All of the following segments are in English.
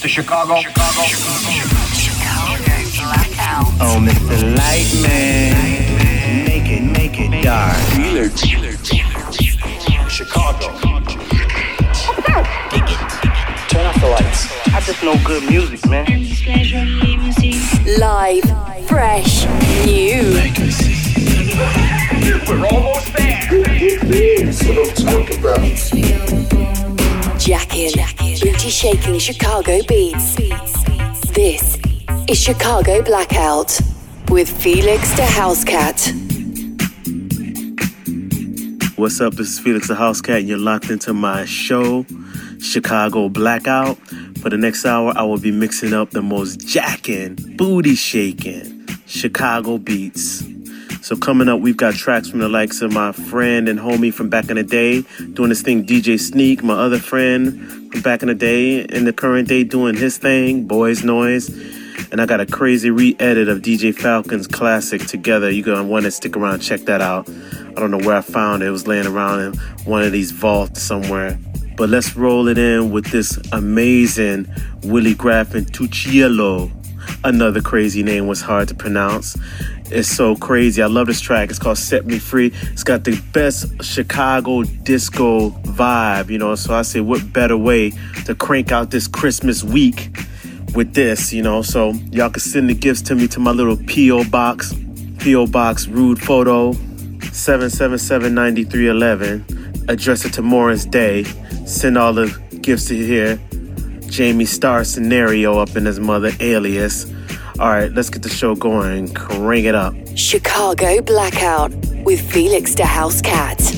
to Chicago. Chicago. Oh, Mr. Lightman, make it, make it dark. Dealer, dealer, dealer, Chicago. Turn off the lights. I just know good music, man. Live, fresh, new. We're almost there. Jacking, booty shaking Chicago beats. This is Chicago Blackout with Felix the Housecat. What's up? This is Felix the House Cat, and you're locked into my show, Chicago Blackout. For the next hour, I will be mixing up the most jacking, booty shaking Chicago beats. So, coming up, we've got tracks from the likes of my friend and homie from back in the day, doing this thing, DJ Sneak, my other friend from back in the day, in the current day, doing his thing, Boys Noize. And I got a crazy re edit of DJ Falcon's classic together. You're gonna wanna stick around, check that out. I don't know where I found it. It was laying around in one of these vaults somewhere. But let's roll it in with this amazing Willie Graffin Tuccillo. Another crazy name was hard to pronounce. It's so crazy. I love this track. It's called Set Me Free. It's got the best Chicago disco vibe, you know. So I say, what better way to crank out this Christmas week with this, you know? So y'all can send the gifts to me to my little P.O. box. P.O. Box Rude Photo 7779311. Address it to Morris Day. Send all the gifts to here. Jamie Starr scenario up in his mother alias. All right, let's get the show going. Crank it up. Chicago Blackout with Felix the Housecat.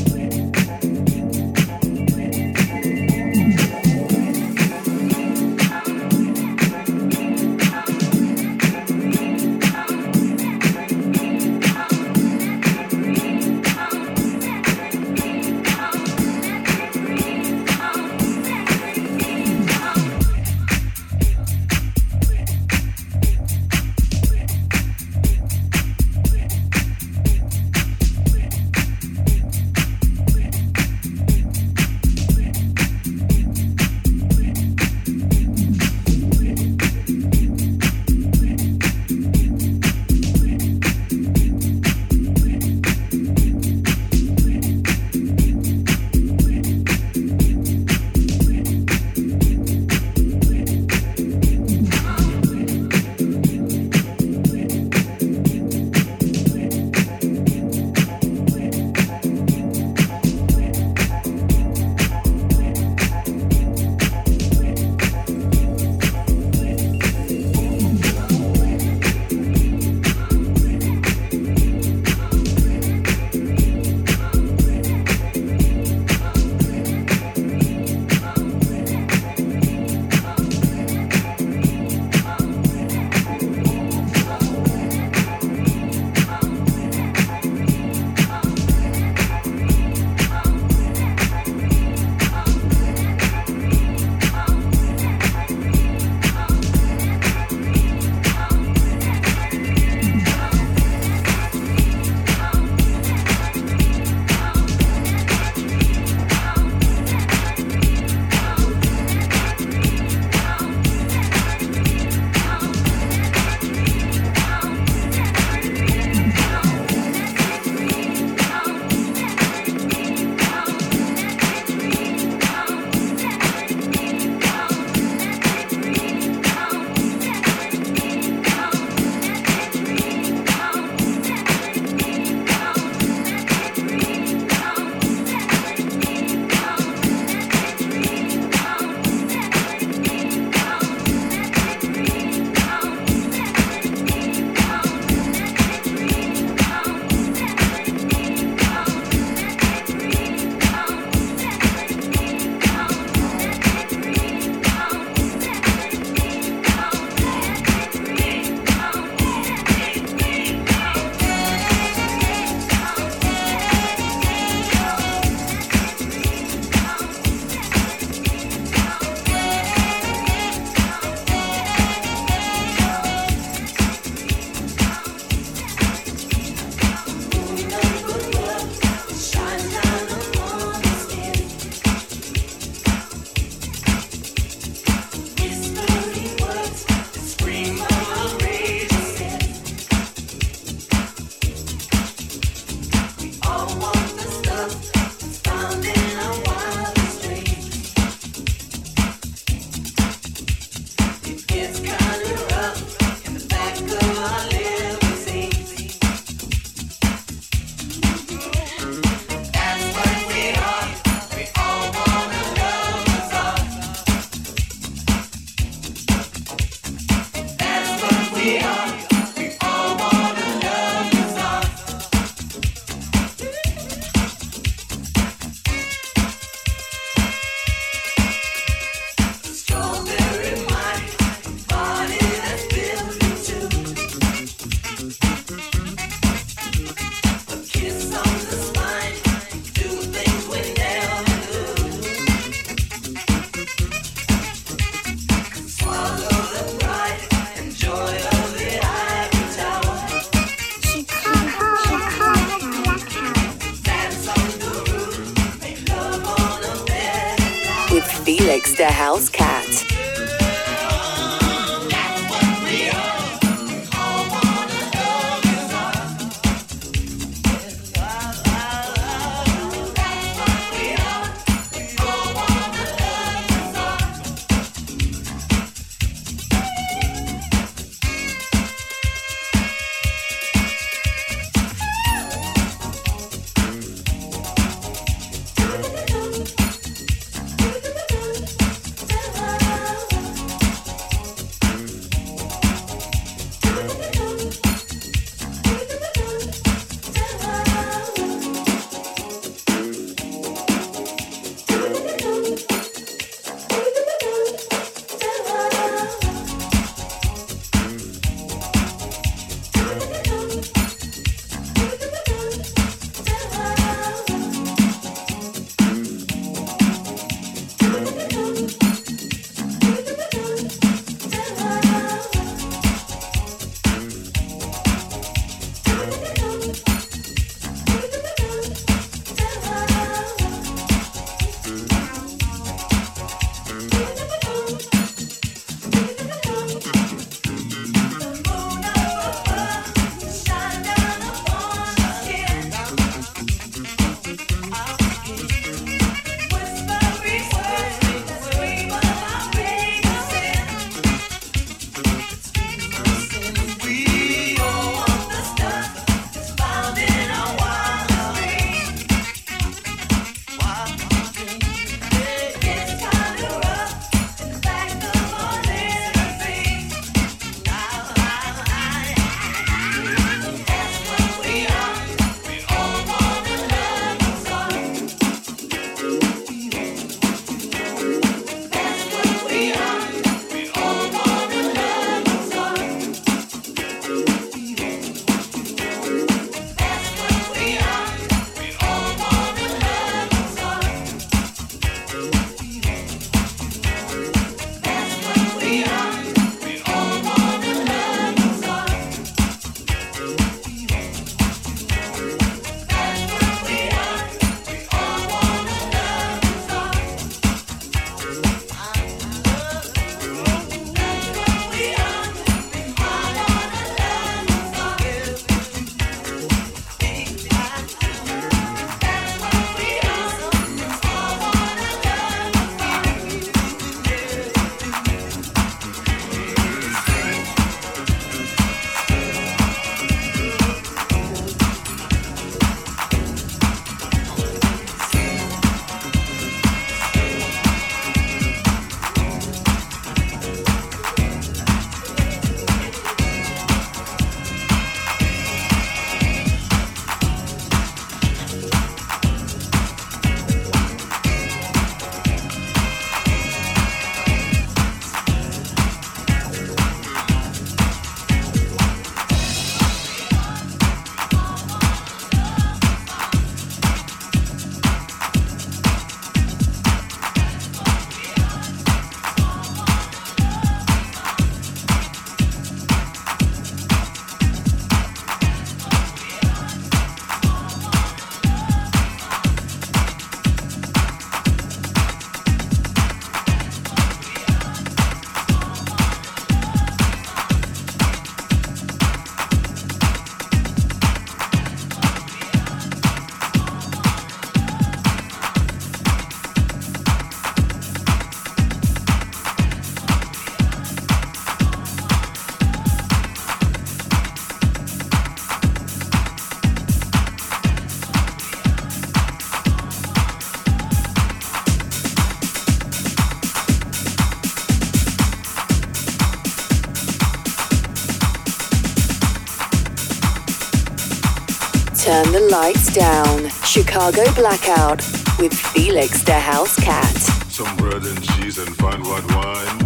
Down. Chicago Blackout with Felix the House Cat. Some bread and cheese and fine white wine.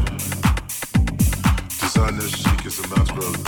Designer chic is a matter of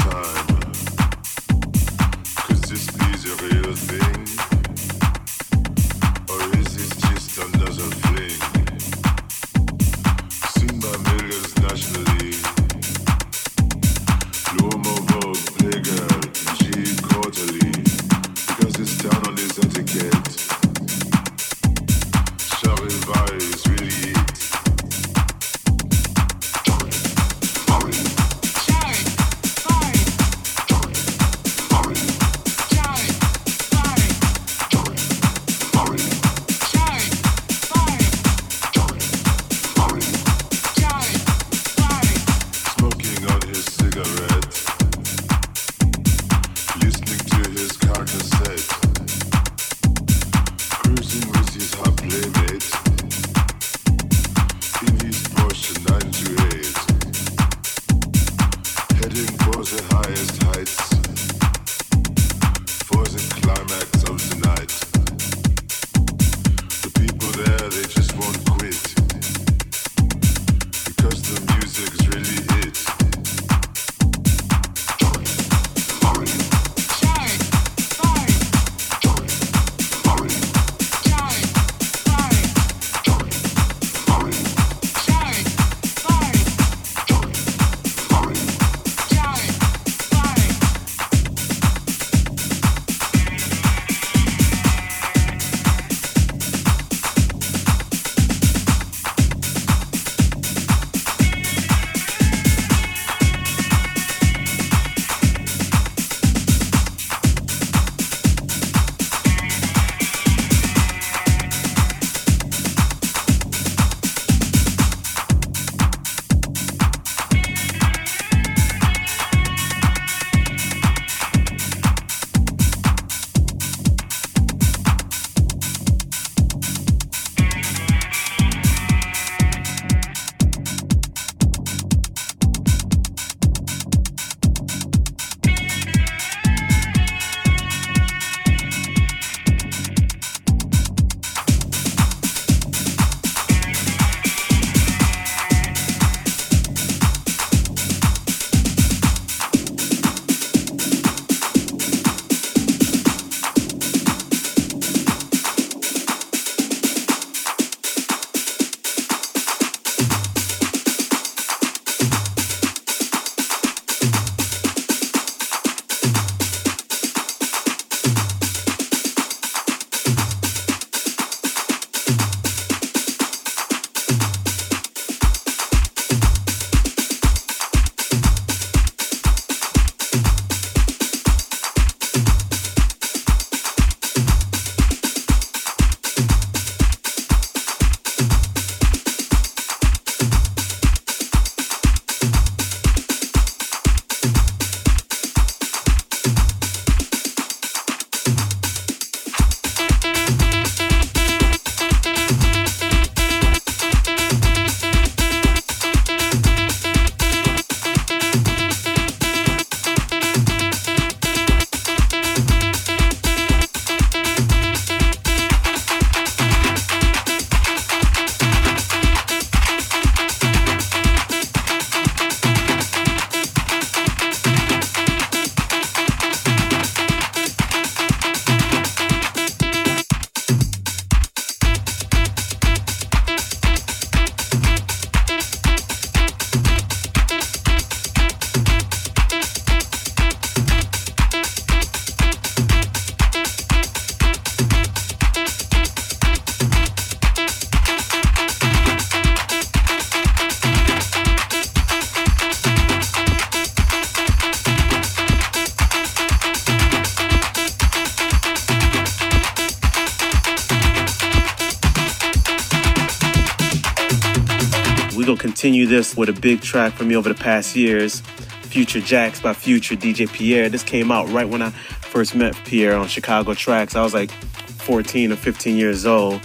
continue this with a big track from me over the past years. Phuture Jacks by Phuture DJ Pierre. This came out right when I first met Pierre on Chicago Tracks. I was like 14 or 15 years old.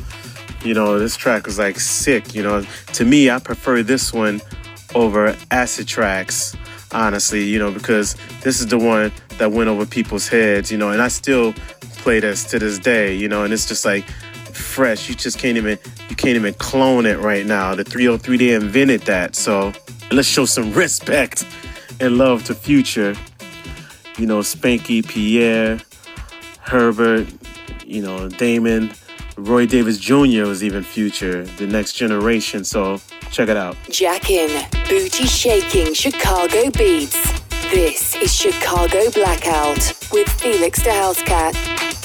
You know, this track was like sick. You know, to me, I prefer this one over Acid Tracks, honestly, you know, because this is the one that went over people's heads, you know, and I still play this to this day, you know, and it's just like fresh. You just can't even you can't even clone it right now. The 303 they invented that, so let's show some respect and love to Phuture. You know, Spanky, Pierre, Herbert, you know, Damon, Roy Davis Jr. was even Phuture, the next generation. So check it out. Jackin, booty shaking Chicago beats. This is Chicago Blackout with Felix the Housecat.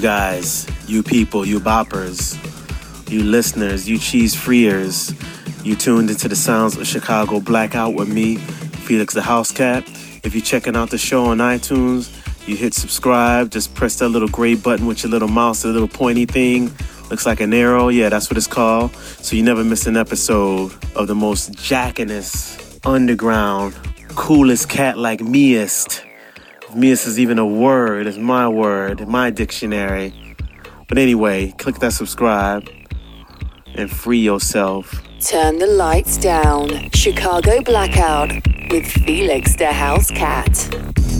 You guys, you people, you boppers, you listeners, you cheese freers. You tuned into the sounds of Chicago Blackout with me, Felix the House Cat. If you're checking out the show on iTunes, you hit subscribe. Just press that little gray button with your little mouse, the little pointy thing. Looks like an arrow. Yeah, that's what it's called. So you never miss an episode of the most jackinest, underground, coolest cat like meest. Meest is even a word, it's my word, my dictionary. But anyway, click that subscribe and free yourself. Turn the lights down. Chicago Blackout with Felix the House Cat.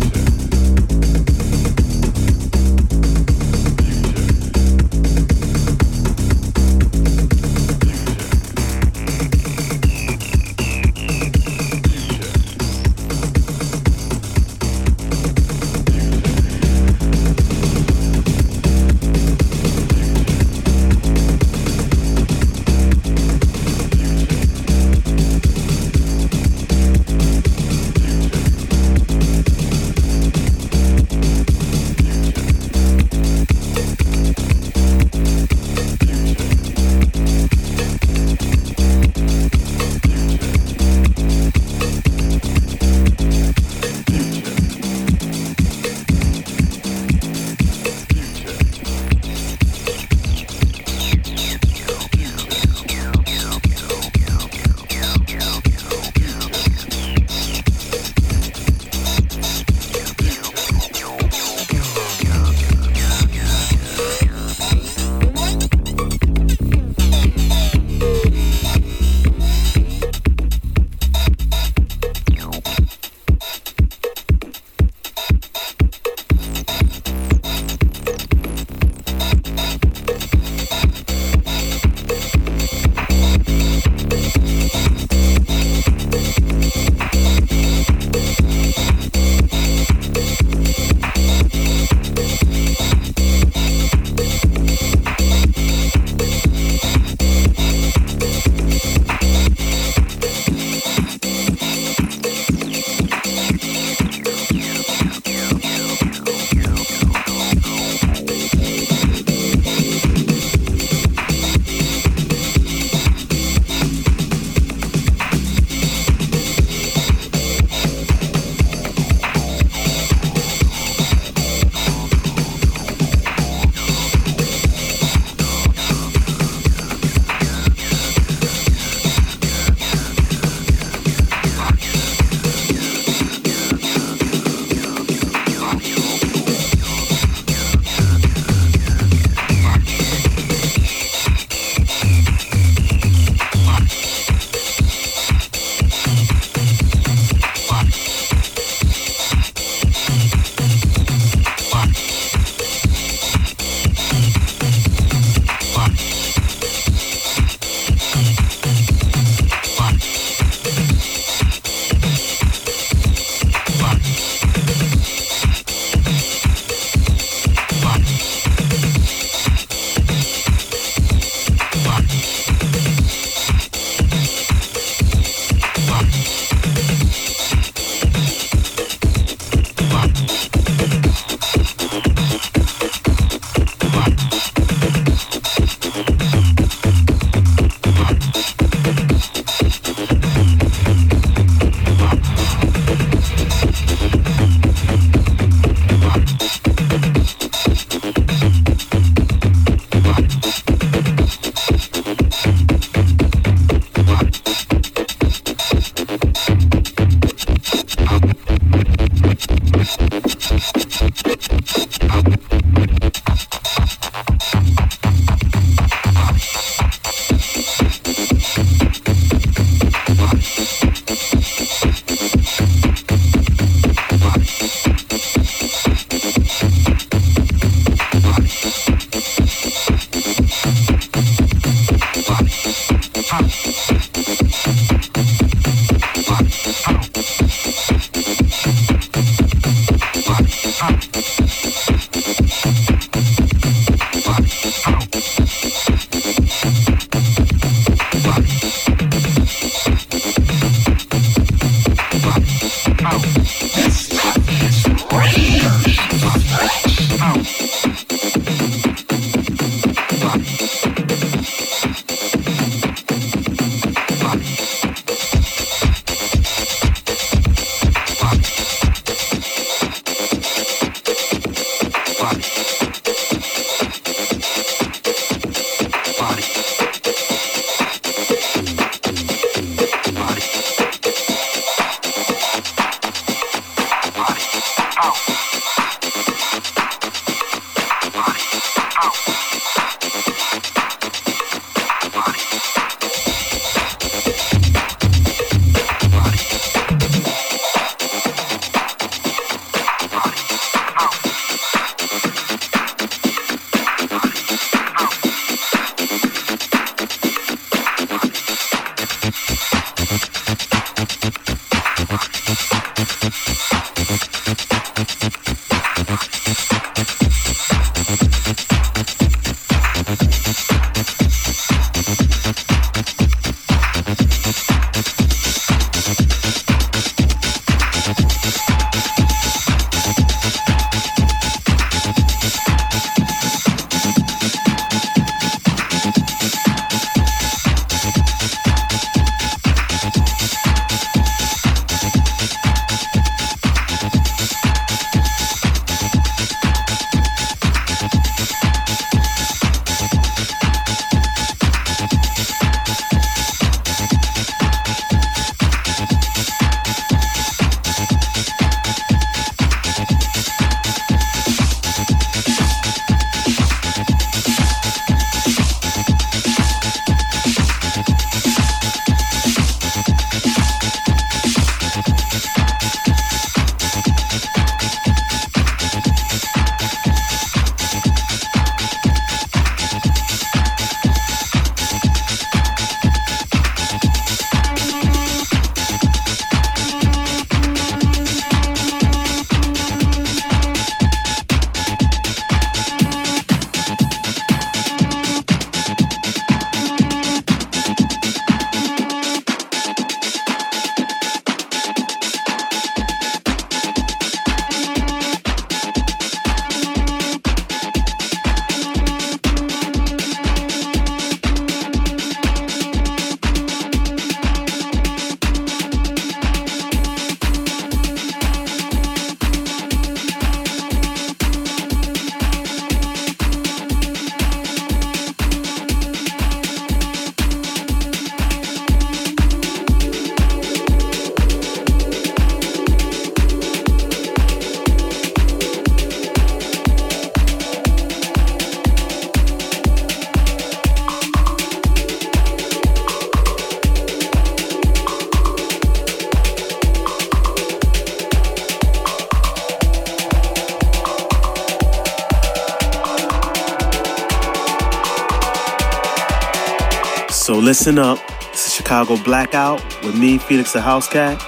Listen up. It's a Chicago Blackout with me, Felix the House Cat.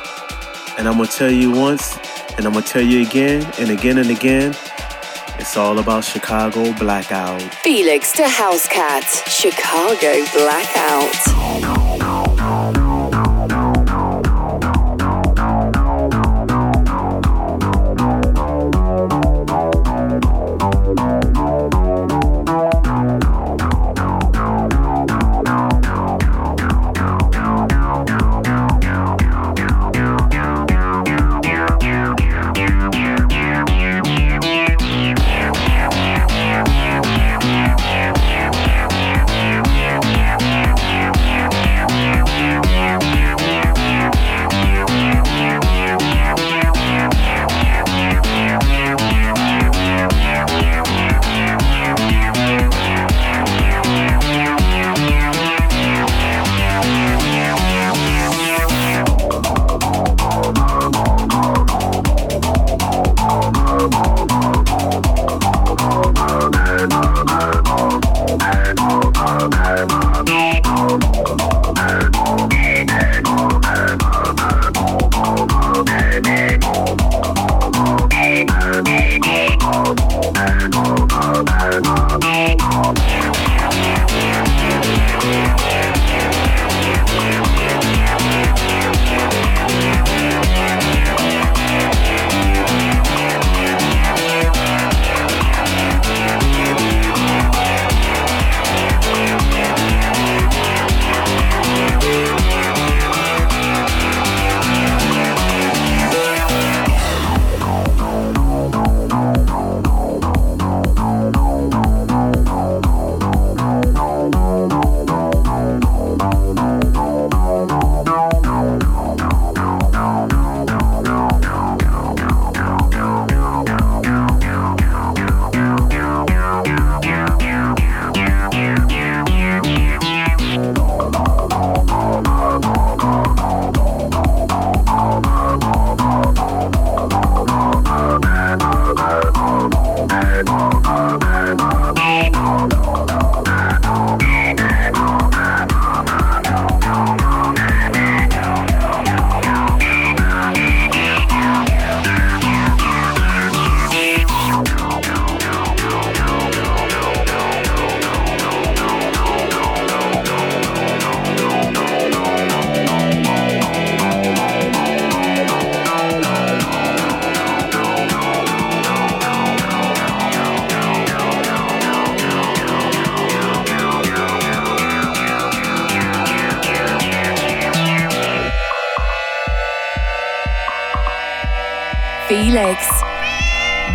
And I'm going to tell you once, and I'm going to tell you again and again and again. It's all about Chicago Blackout. Felix the House Cat, Chicago Blackout.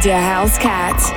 Der House Cat.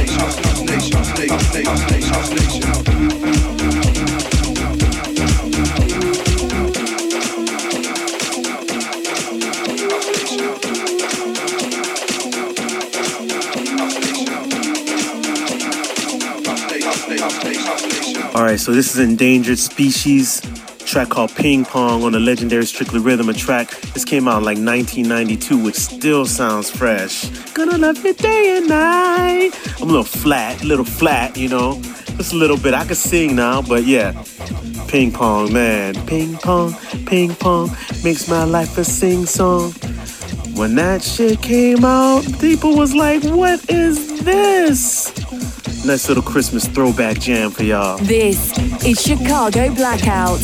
Alright, so this is Endangered Species, track called Ping Pong on the legendary Strictly Rhythm, a track. This came out in like 1992, which still sounds fresh. Gonna love you day and night. I'm a little flat, a little flat, you know. Just a little bit. I can sing now, but yeah. Ping pong, man. Ping pong, ping pong makes my life a sing song. When that shit came out, people was like, what is this? Nice little Christmas throwback jam for y'all. This is Chicago Blackout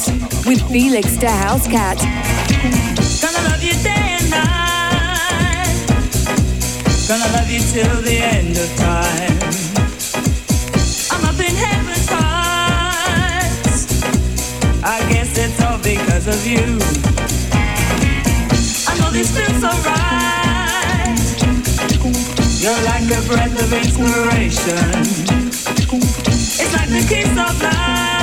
with Felix da Housecat. Gonna love you till the end of time. I'm up in heaven's heights. I guess it's all because of you. I know this feels so right. You're like a breath of inspiration. It's like the kiss of life.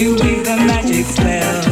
you be the magic spell.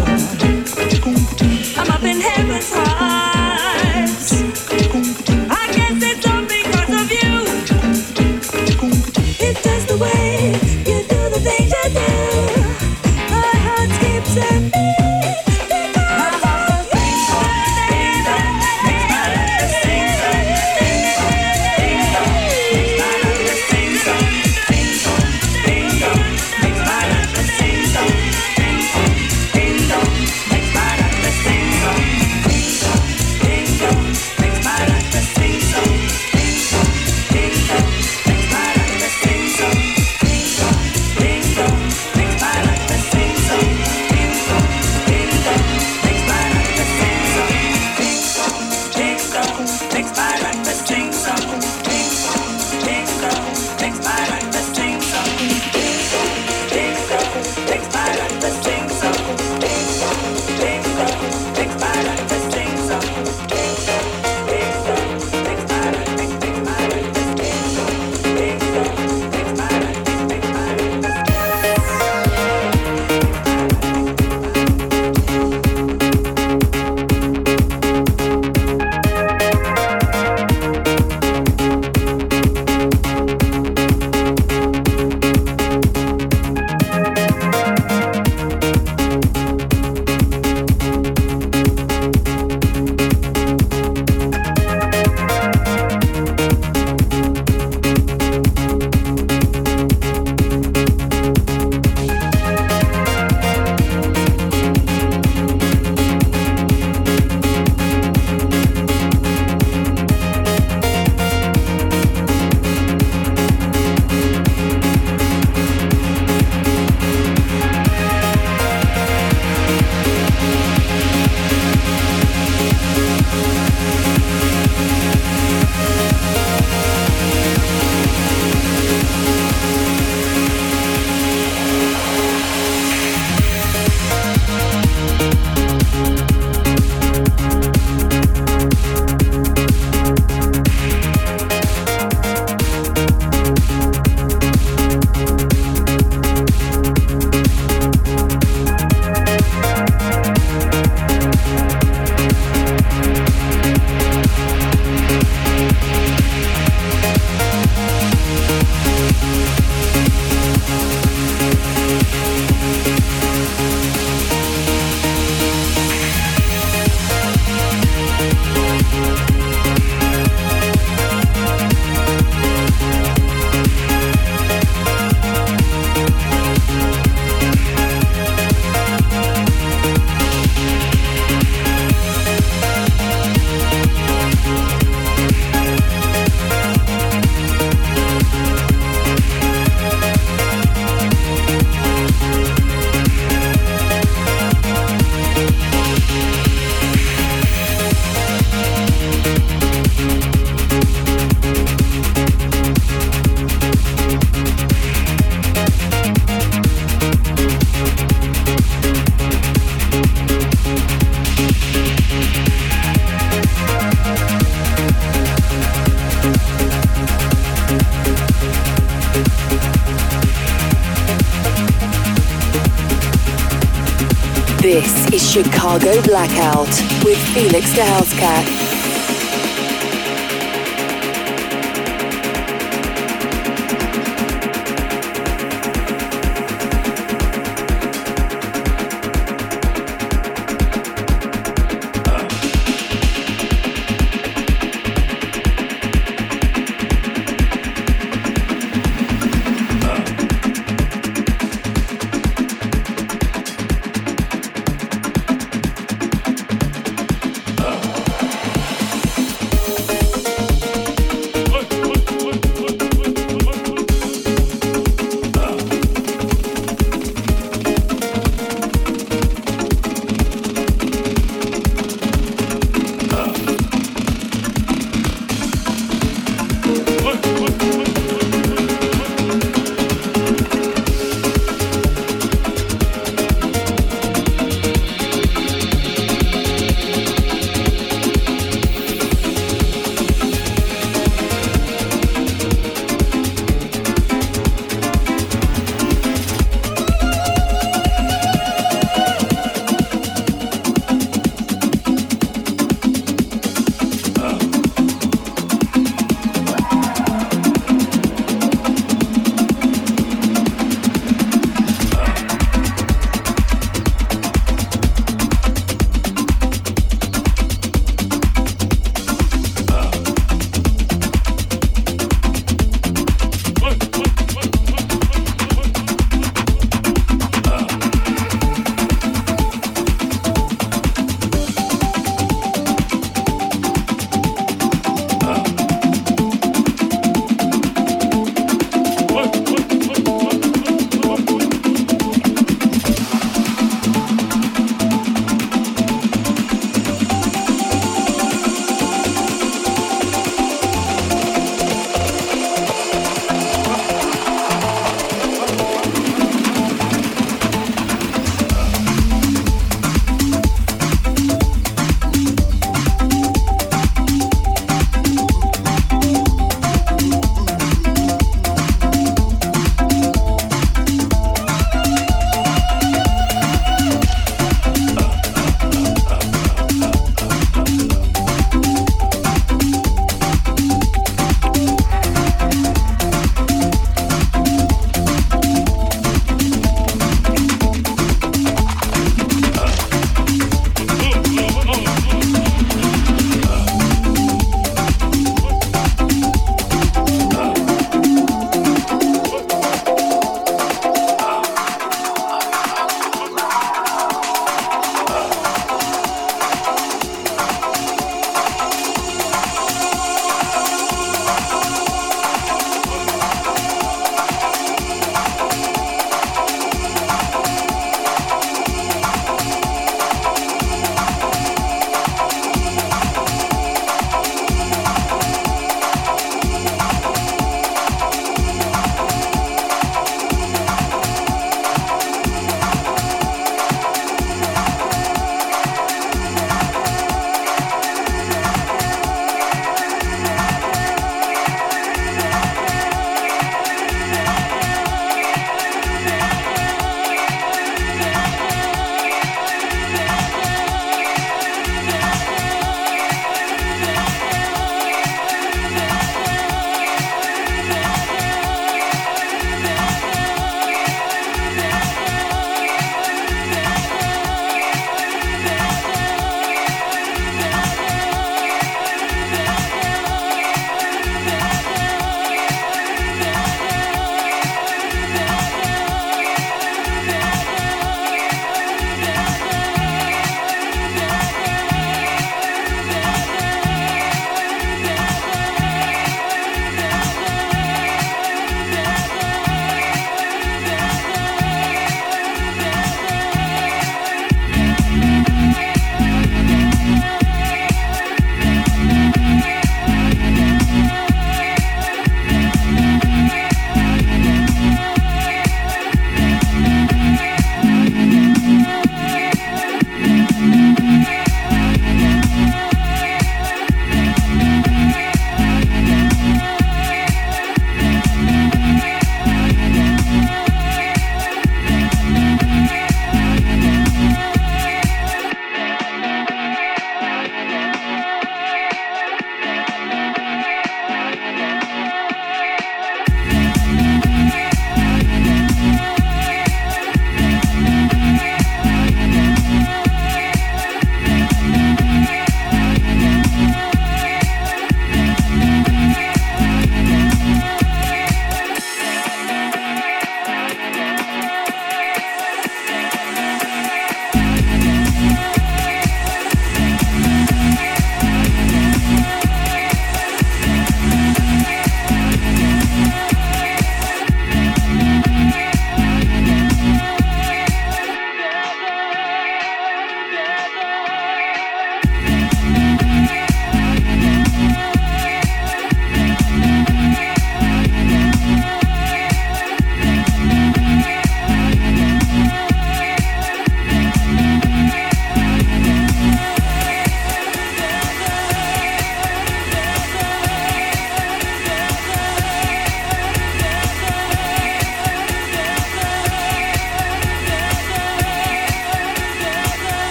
This is Chicago Blackout with Felix da Housecat.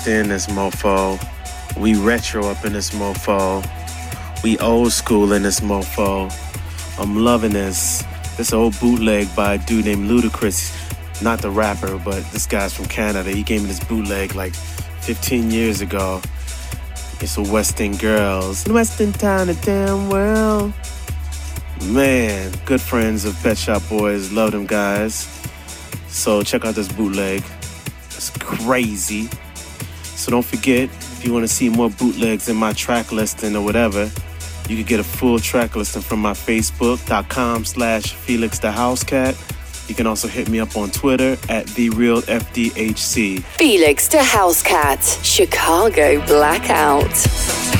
Locked in this mofo. We retro up in this mofo. We old school in this mofo. I'm loving this. This old bootleg by a dude named Ludacris. Not the rapper, but this guy's from Canada. He gave me this bootleg like 15 years ago. It's a West End Girls. Western town, the damn world. Man, good friends of Pet Shop Boys. Love them guys. So check out this bootleg. It's crazy. So don't forget, if you want to see more bootlegs in my track listing or whatever, you can get a full track listing from my facebook.com slash Felix da Housecat. You can also hit me up on Twitter at the real FDHC. Felix da Housecat, Chicago Blackout.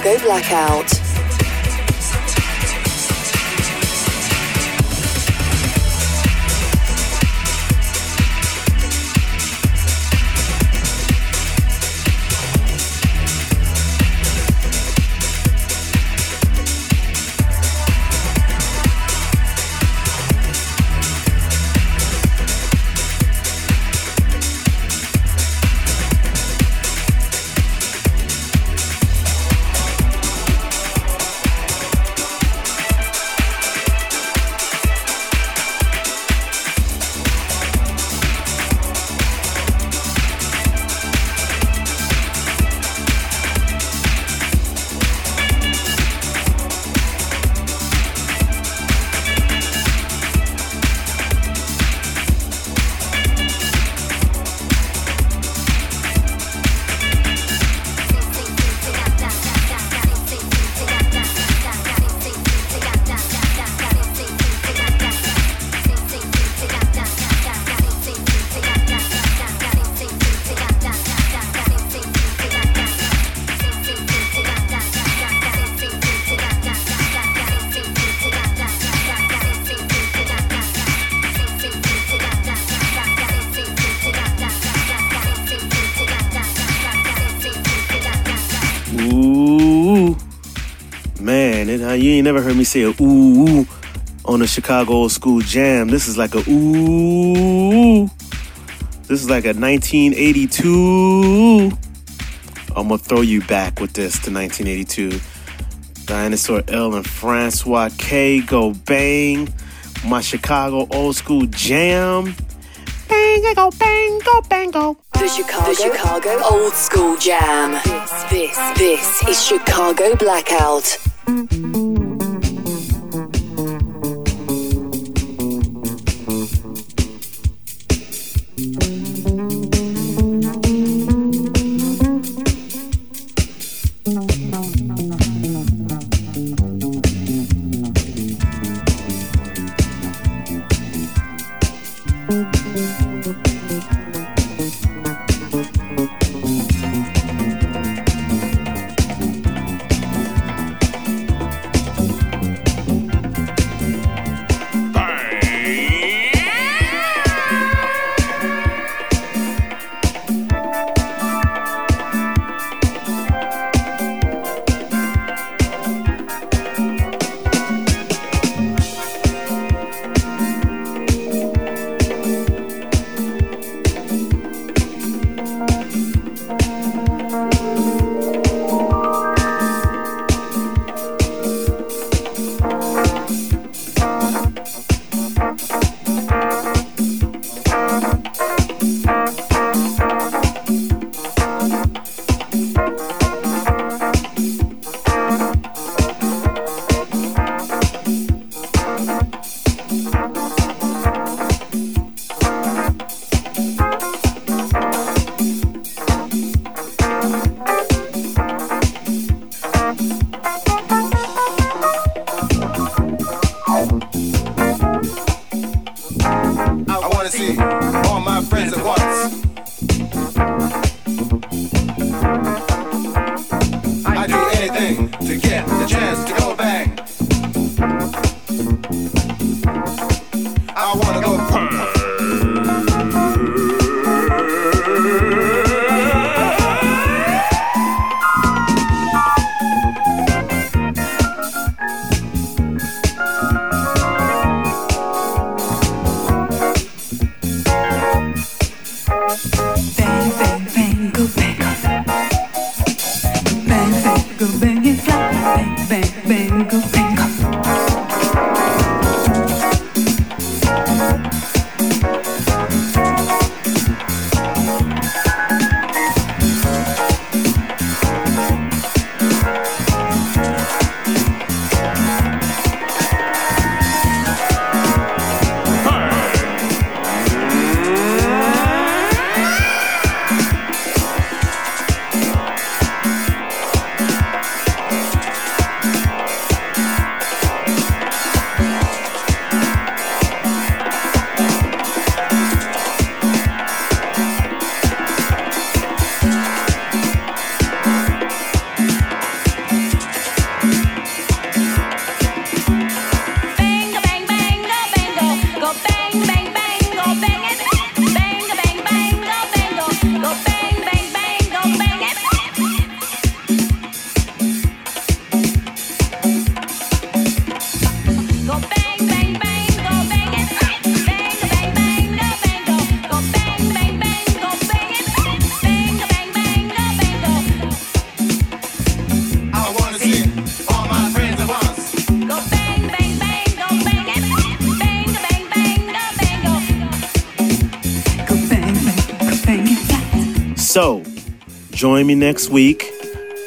Chicago Blackout. Never heard me say a ooh, ooh on a Chicago old school jam. This is like a ooh. This is like a 1982. I'm gonna throw you back with this to 1982. Dinosaur L and Francois K go bang. My Chicago old school jam. Bang, go bang, go bang, go. The Chicago, the Chicago Old School Jam. This, this, this is Chicago Blackout. Me next week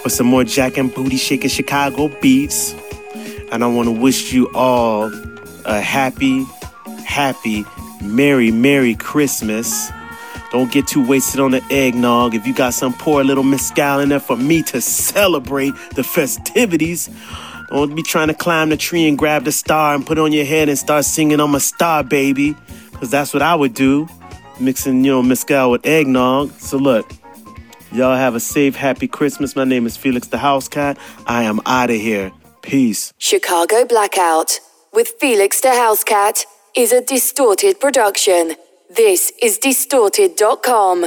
for some more Jack and Booty Shaking Chicago beats. And I want to wish you all a happy, happy, merry, merry Christmas. Don't get too wasted on the eggnog. If you got some poor little mescal in there for me to celebrate the festivities, don't be trying to climb the tree and grab the star and put on your head and start singing I'm a star, baby. Because that's what I would do, mixing, you know, mescal with eggnog. So look, Y'all have a safe, happy Christmas. My name is Felix da Housecat. I am out of here. Peace. Chicago Blackout with Felix da Housecat is a distorted production. This is distorted.com.